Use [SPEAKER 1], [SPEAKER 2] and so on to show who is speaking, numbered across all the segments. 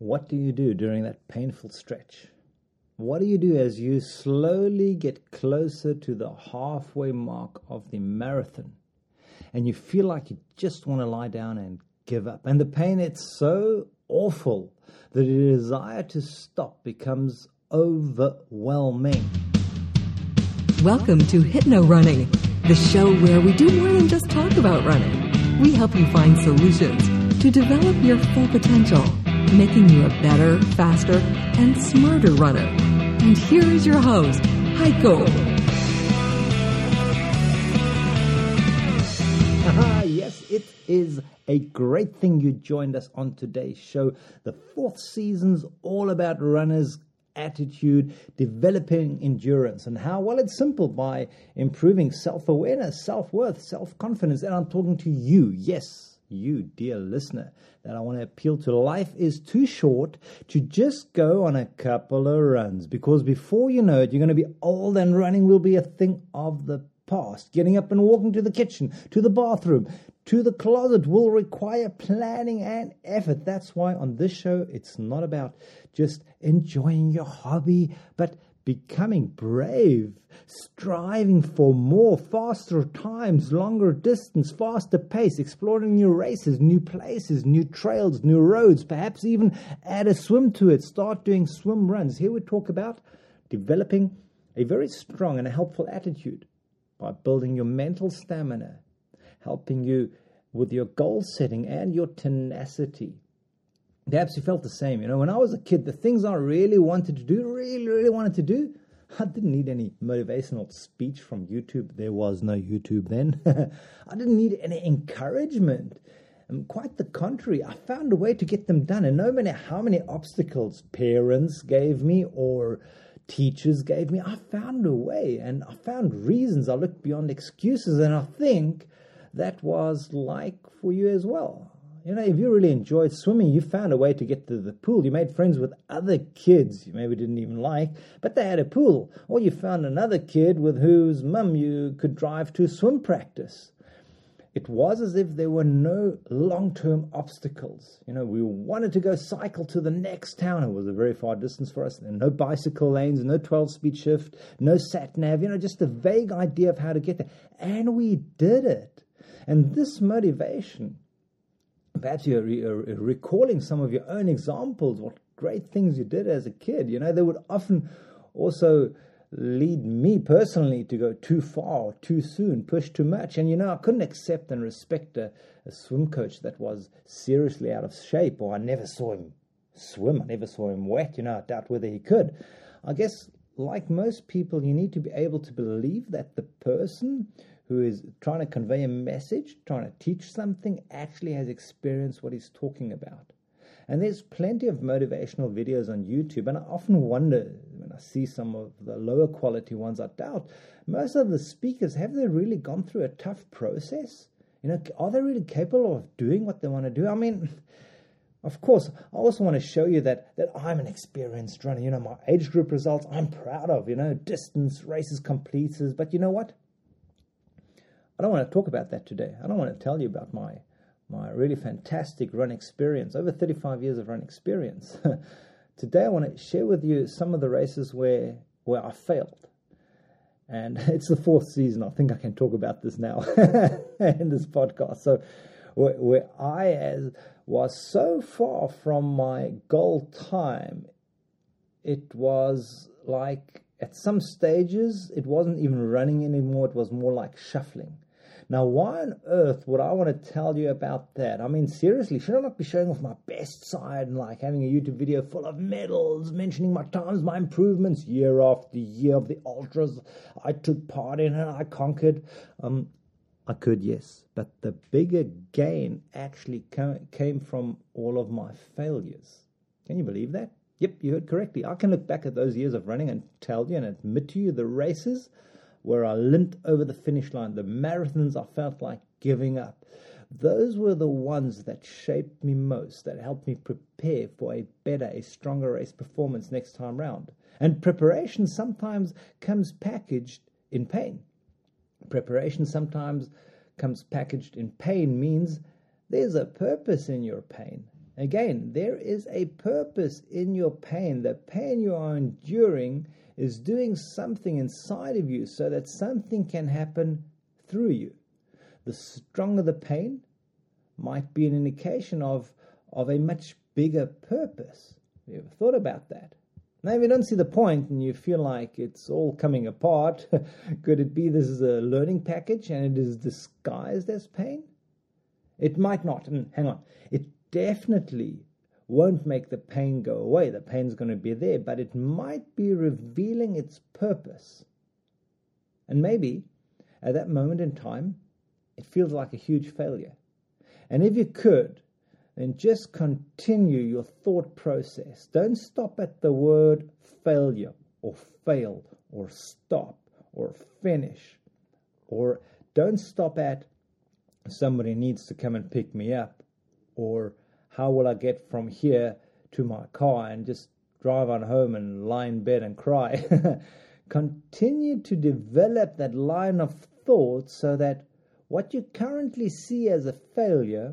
[SPEAKER 1] What do you do during that painful stretch? What do you do as you slowly get closer to the halfway mark of the marathon and you feel like you just want to lie down and give up? And the pain, it's so awful that the desire to stop becomes overwhelming.
[SPEAKER 2] Welcome to Hypno Running, the show where we do more than just talk about running. We help you find solutions to develop your full potential making you a better, faster, and smarter runner. And here is your host, Heiko.
[SPEAKER 1] yes, it is a great thing you joined us on today's show. The fourth season's all about runners attitude, developing endurance, and how? Well, it's simple by improving self awareness, self worth, self confidence. And I'm talking to you, yes, you, dear listener, that I want to appeal to. Life is too short to just go on a couple of runs because before you know it, you're going to be old and running will be a thing of the past. Getting up and walking to the kitchen, to the bathroom, to the closet will require planning and effort. That's why on this show, it's not about just enjoying your hobby, but becoming brave, striving for more, faster times, longer distance, faster pace, exploring new races, new places, new trails, new roads, perhaps even add a swim to it, start doing swim runs. Here we talk about developing a very strong and a helpful attitude by building your mental stamina, helping you with your goal setting and your tenacity perhaps you felt the same. You know, when I was a kid, the things I really wanted to do, really, really wanted to do, I didn't need any motivational speech from YouTube. There was no YouTube then. I didn't need any encouragement. And quite the contrary, I found a way to get them done. And no matter how many obstacles parents gave me or teachers gave me, I found a way and I found reasons. I looked beyond excuses. And I think that was like for you as well. You know, if you really enjoyed swimming, you found a way to get to the pool. You made friends with other kids you maybe didn't even like, but they had a pool. Or you found another kid with whose mum you could drive to swim practice. It was as if there were no long term obstacles. You know, we wanted to go cycle to the next town. It was a very far distance for us. And no bicycle lanes, no 12 speed shift, no sat nav, you know, just a vague idea of how to get there. And we did it. And this motivation perhaps you're re- recalling some of your own examples, what great things you did as a kid. You know, they would often also lead me personally to go too far, too soon, push too much. And you know, I couldn't accept and respect a, a swim coach that was seriously out of shape, or I never saw him swim, I never saw him wet. You know, I doubt whether he could. I guess, like most people, you need to be able to believe that the person who is trying to convey a message, trying to teach something, actually has experienced what he's talking about. And there's plenty of motivational videos on YouTube, and I often wonder when I see some of the lower quality ones, I doubt most of the speakers have they really gone through a tough process? You know, are they really capable of doing what they want to do? I mean, of course, I also want to show you that that I'm an experienced runner. You know, my age group results I'm proud of. You know, distance races completed, but you know what? I don't want to talk about that today. I don't want to tell you about my my really fantastic run experience, over 35 years of run experience. today I want to share with you some of the races where where I failed. And it's the fourth season. I think I can talk about this now in this podcast. So where, I as, was so far from my goal time, it was like at some stages it wasn't even running anymore. It was more like shuffling now, why on earth would I want to tell you about that? I mean, seriously, should I not be showing off my best side and like having a YouTube video full of medals, mentioning my times, my improvements year after year of the ultras I took part in and I conquered? Um, I could, yes, but the bigger gain actually came from all of my failures. Can you believe that? Yep, you heard correctly. I can look back at those years of running and tell you and admit to you the races where I limped over the finish line, the marathons I felt like giving up. Those were the ones that shaped me most, that helped me prepare for a better, a stronger race performance next time round. And preparation sometimes comes packaged in pain. Preparation sometimes comes packaged in pain means there's a purpose in your pain. Again, there is a purpose in your pain. The pain you are enduring is doing something inside of you so that something can happen through you. The stronger the pain might be an indication of, of a much bigger purpose. Have you ever thought about that? Now, if you don't see the point and you feel like it's all coming apart, could it be this is a learning package and it is disguised as pain? It might not. Hang on. It definitely won't make the pain go away. The pain's going to be there, but it might be revealing its purpose. And maybe at that moment in time, it feels like a huge failure. And if you could, then just continue your thought process. Don't stop at the word failure or fail or stop or finish. Or don't stop at somebody needs to come and pick me up or how will I get from here to my car and just drive on home and lie in bed and cry? Continue to develop that line of thought so that what you currently see as a failure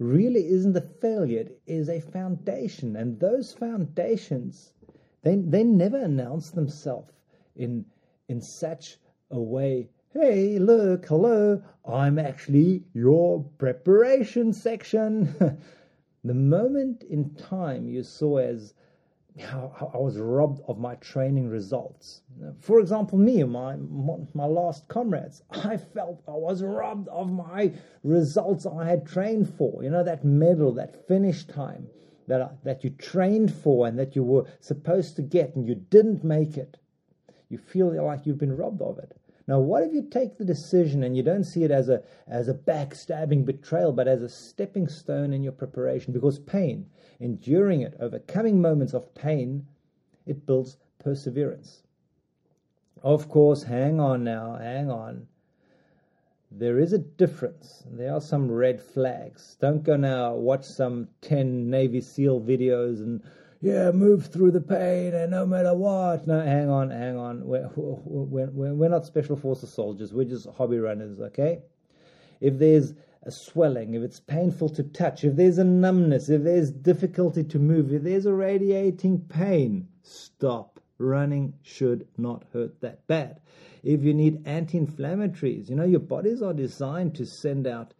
[SPEAKER 1] really isn't a failure, it is a foundation. And those foundations, they, they never announce themselves in, in such a way hey, look, hello, I'm actually your preparation section. the moment in time you saw as how, I was robbed of my training results. For example, me, my my last comrades, I felt I was robbed of my results I had trained for. You know that medal, that finish time that that you trained for and that you were supposed to get and you didn't make it. You feel like you've been robbed of it. Now, what if you take the decision and you don't see it as a as a backstabbing betrayal, but as a stepping stone in your preparation? Because pain, enduring it, overcoming moments of pain, it builds perseverance. Of course, hang on now, hang on. There is a difference. There are some red flags. Don't go now watch some 10 Navy SEAL videos and yeah, move through the pain and no matter what. No, hang on, hang on. We're, we're, we're not special forces soldiers. We're just hobby runners, okay? If there's a swelling, if it's painful to touch, if there's a numbness, if there's difficulty to move, if there's a radiating pain, stop. Running should not hurt that bad. If you need anti inflammatories, you know, your bodies are designed to send out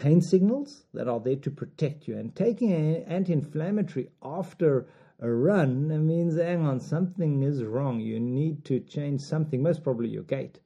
[SPEAKER 1] pain signals that are there to protect you. And taking an anti inflammatory after a run means, hang on, something is wrong. You need to change something, most probably your gait.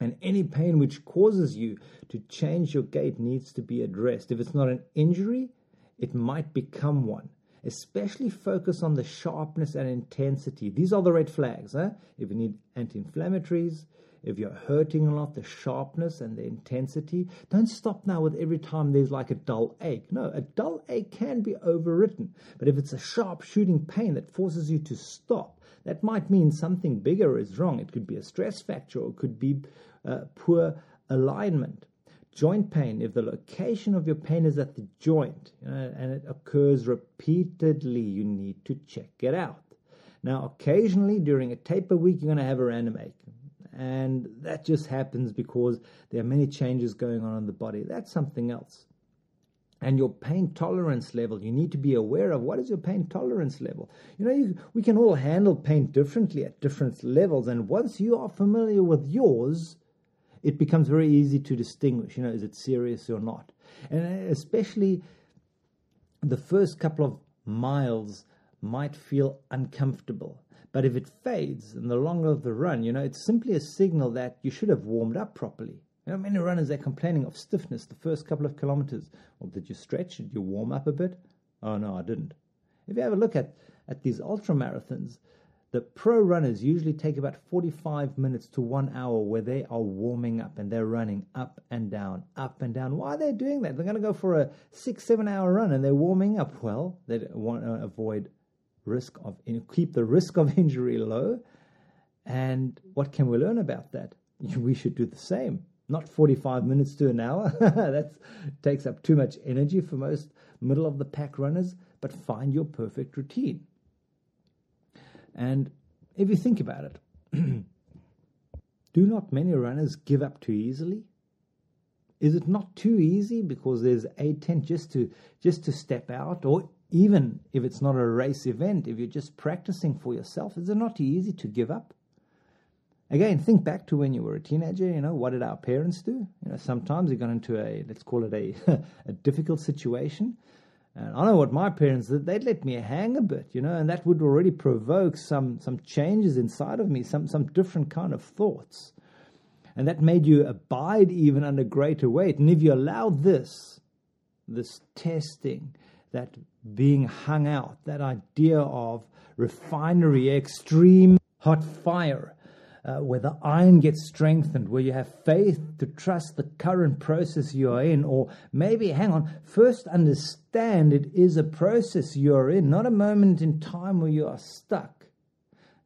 [SPEAKER 1] And any pain which causes you to change your gait needs to be addressed. If it's not an injury, it might become one. Especially focus on the sharpness and intensity. These are the red flags. If you need anti inflammatories, if you're hurting a lot, the sharpness and the intensity. Don't stop now with every time there's like a dull ache. No, a dull ache can be overwritten. But if it's a sharp shooting pain that forces you to stop, that might mean something bigger is wrong. It could be a stress fracture or it could be uh, poor alignment. Joint pain, if the location of your pain is at the joint you know, and it occurs repeatedly, you need to check it out. Now, occasionally during a taper week, you're going to have a random ache and that just happens because there are many changes going on in the body. That's something else. And your pain tolerance level, you need to be aware of what is your pain tolerance level. You know, you, we can all handle pain differently at different levels, and once you are familiar with yours, it becomes very easy to distinguish. You know, is it serious or not? And especially the first couple of miles might feel uncomfortable but if it fades in the longer of the run, you know, it's simply a signal that you should have warmed up properly. You know, many runners are complaining of stiffness the first couple of kilometers. Well, did you stretch? Did you warm up a bit? Oh no, I didn't. If you have a look at, at these ultra marathons, the pro runners usually take about 45 minutes to one hour where they are warming up and they're running up and down, up and down. Why are they doing that? They're going to go for a six, seven hour run and they're warming up. Well, they want to avoid risk of keep the risk of injury low. And what can we learn about that? We should do the same. Not 45 minutes to an hour. that takes up too much energy for most middle of the pack runners, but find your perfect routine. And if you think about it, do not many runners give up too easily? Is it not too easy because there's a tent just to just to step out, or even if it's not a race event, if you're just practicing for yourself, is it not easy to give up? Again, think back to when you were a teenager. You know, what did our parents do? You know, sometimes you got into a let's call it a a difficult situation, and I know what my parents did. They'd let me hang a bit, you know, and that would already provoke some some changes inside of me, some some different kind of thoughts and that made you abide even under greater weight. And if you allow this, this testing, that being hung out, that idea of refinery, extreme hot fire, uh, where the iron gets strengthened, where you have faith to trust the current process you are in, or maybe, hang on, first understand it is a process you're in, not a moment in time where you are stuck.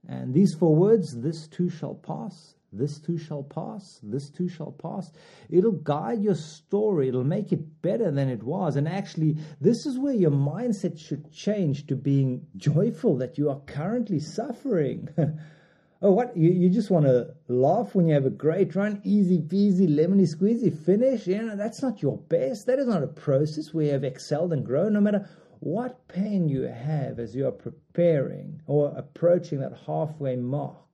[SPEAKER 1] And these four words, this too shall pass, this too shall pass. This too shall pass. It'll guide your story. It'll make it better than it was. And actually, this is where your mindset should change to being joyful that you are currently suffering. oh, what? You, you just want to laugh when you have a great run, easy peasy, lemony squeezy finish? You know, that's not your best. That is not a process where you have excelled and grown, no matter what pain you have as you are preparing or approaching that halfway mark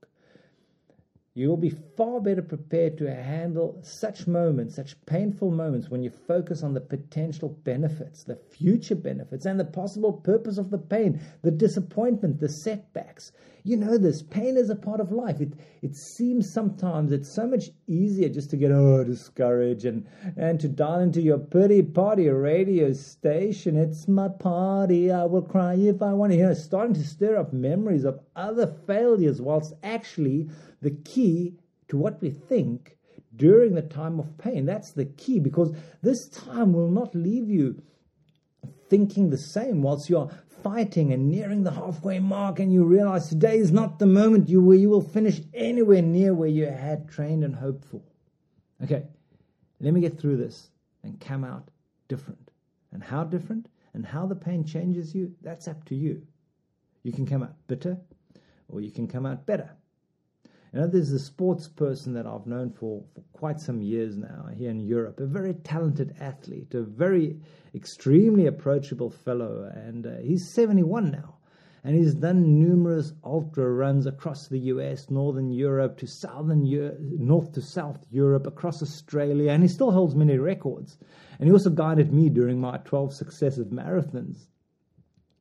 [SPEAKER 1] you will be far better prepared to handle such moments, such painful moments, when you focus on the potential benefits, the future benefits, and the possible purpose of the pain, the disappointment, the setbacks. You know this. Pain is a part of life. It it seems sometimes it's so much easier just to get oh discouraged and and to dial into your pity party radio station. It's my party. I will cry if I want to. You starting to stir up memories of other failures, whilst actually the key to what we think during the time of pain. That's the key because this time will not leave you thinking the same whilst you're fighting and nearing the halfway mark and you realize today is not the moment you where you will finish anywhere near where you had trained and hoped for. Okay, let me get through this and come out different. And how different and how the pain changes you, that's up to you. You can come out bitter or you can come out better. You know, there's a sports person that I've known for, for quite some years now here in Europe, a very talented athlete, a very extremely approachable fellow, and uh, he's 71 now. And he's done numerous ultra runs across the US, Northern Europe to Southern Europe, North to South Europe, across Australia, and he still holds many records. And he also guided me during my 12 successive marathons.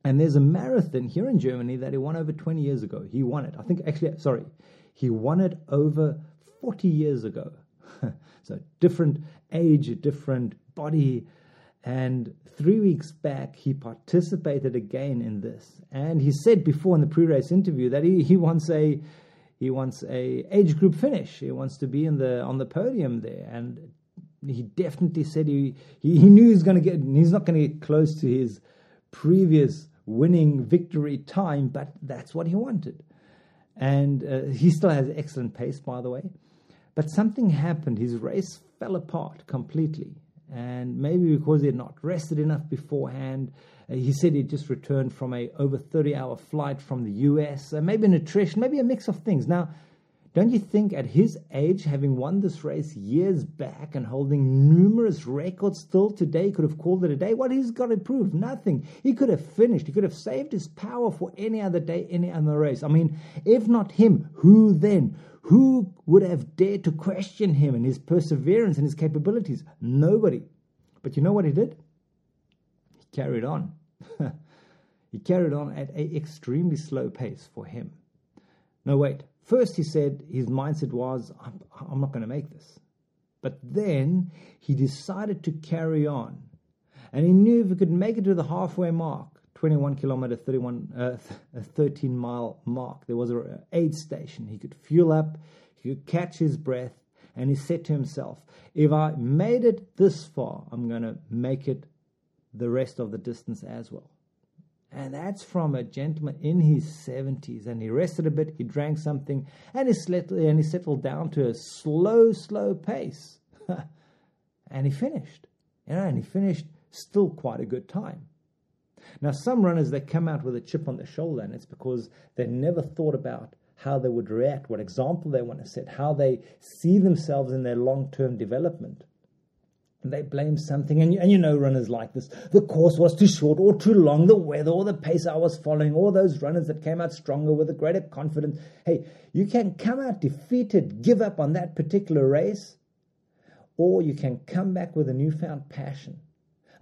[SPEAKER 1] And there's a marathon here in Germany that he won over 20 years ago. He won it. I think, actually, sorry, he won it over 40 years ago. so, different age, different body. And three weeks back, he participated again in this. And he said before in the pre race interview that he, he wants a. He wants a age group finish. He wants to be in the on the podium there, and he definitely said he he, he knew he's going to get. He's not going to get close to his previous winning victory time, but that's what he wanted. And uh, he still has excellent pace, by the way. But something happened. His race fell apart completely. And maybe because he had not rested enough beforehand. Uh, he said he'd just returned from a over 30 hour flight from the US. Uh, maybe nutrition, maybe a mix of things. Now, don't you think at his age, having won this race years back and holding numerous records still today, could have called it a day? What he's got to prove? Nothing. He could have finished. He could have saved his power for any other day, any other race. I mean, if not him, who then? Who would have dared to question him and his perseverance and his capabilities? Nobody. But you know what he did? He carried on. he carried on at an extremely slow pace for him. No, wait. First, he said his mindset was, I'm, I'm not going to make this. But then he decided to carry on. And he knew if he could make it to the halfway mark, 21 kilometer, 31, uh, 13 mile mark, there was an aid station. He could fuel up, he could catch his breath, and he said to himself, if I made it this far, I'm going to make it the rest of the distance as well. And that's from a gentleman in his 70s. And he rested a bit, he drank something, and he, and he settled down to a slow, slow pace. and he finished. You know, and he finished still quite a good time. Now, some runners, they come out with a chip on their shoulder, and it's because they never thought about how they would react, what example they want to set, how they see themselves in their long term development. And they blame something, and you, and you know runners like this. The course was too short or too long, the weather or the pace I was following, or those runners that came out stronger with a greater confidence. Hey, you can come out defeated, give up on that particular race, or you can come back with a newfound passion,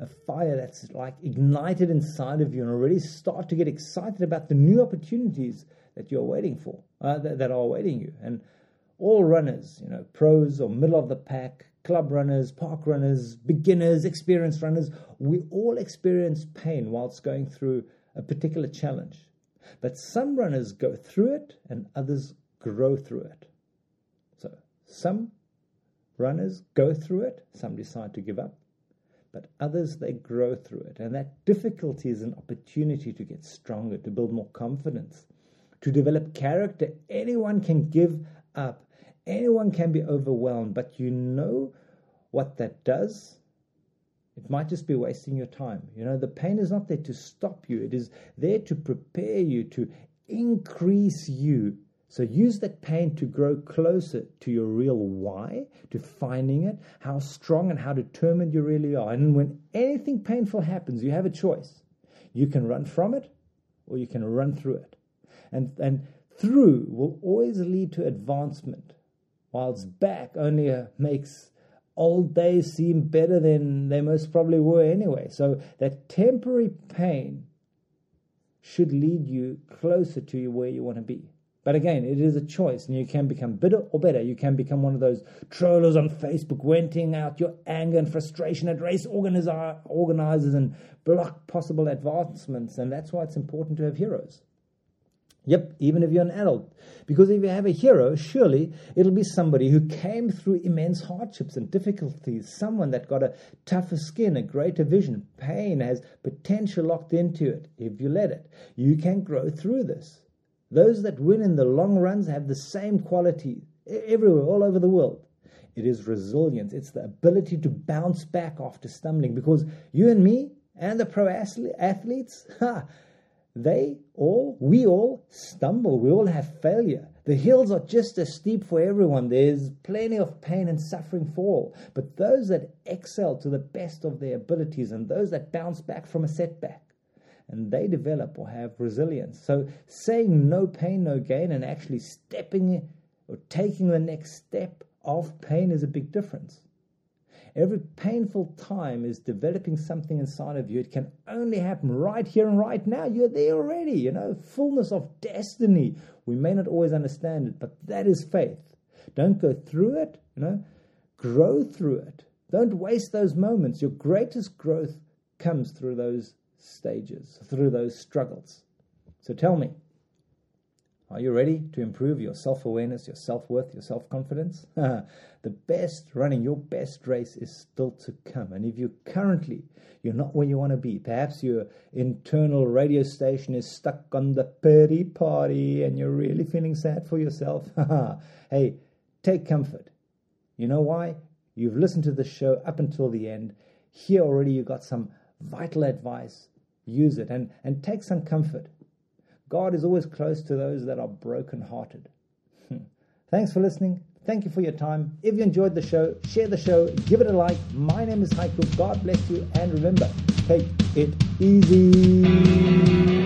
[SPEAKER 1] a fire that's like ignited inside of you, and already start to get excited about the new opportunities that you're waiting for, uh, that, that are awaiting you. And all runners, you know, pros or middle of the pack, club runners, park runners, beginners, experienced runners, we all experience pain whilst going through a particular challenge. But some runners go through it and others grow through it. So some runners go through it, some decide to give up, but others they grow through it. And that difficulty is an opportunity to get stronger, to build more confidence, to develop character. Anyone can give up Anyone can be overwhelmed, but you know what that does? It might just be wasting your time. You know, the pain is not there to stop you, it is there to prepare you, to increase you. So use that pain to grow closer to your real why, to finding it, how strong and how determined you really are. And when anything painful happens, you have a choice. You can run from it or you can run through it. And, and through will always lead to advancement whilst back only uh, makes old days seem better than they most probably were anyway. So that temporary pain should lead you closer to where you want to be. But again, it is a choice, and you can become bitter or better. You can become one of those trollers on Facebook, venting out your anger and frustration at race organizers and block possible advancements. And that's why it's important to have heroes. Yep, even if you're an adult. Because if you have a hero, surely it'll be somebody who came through immense hardships and difficulties, someone that got a tougher skin, a greater vision. Pain has potential locked into it if you let it. You can grow through this. Those that win in the long runs have the same quality everywhere, all over the world. It is resilience, it's the ability to bounce back after stumbling. Because you and me and the pro athletes, ha, they all, we all stumble. We all have failure. The hills are just as steep for everyone. There's plenty of pain and suffering for all. But those that excel to the best of their abilities and those that bounce back from a setback, and they develop or have resilience. So saying no pain, no gain, and actually stepping or taking the next step of pain is a big difference. Every painful time is developing something inside of you. It can only happen right here and right now. You're there already, you know, fullness of destiny. We may not always understand it, but that is faith. Don't go through it, you know, grow through it. Don't waste those moments. Your greatest growth comes through those stages, through those struggles. So tell me, are you ready to improve your self awareness, your self worth, your self confidence? the best running, your best race is still to come. And if you currently you're not where you want to be, perhaps your internal radio station is stuck on the pity party and you're really feeling sad for yourself, hey, take comfort. You know why? You've listened to the show up until the end. Here already you got some vital advice. Use it and, and take some comfort. God is always close to those that are brokenhearted. Hmm. Thanks for listening. Thank you for your time. If you enjoyed the show, share the show, give it a like. My name is Heiko. God bless you. And remember, take it easy.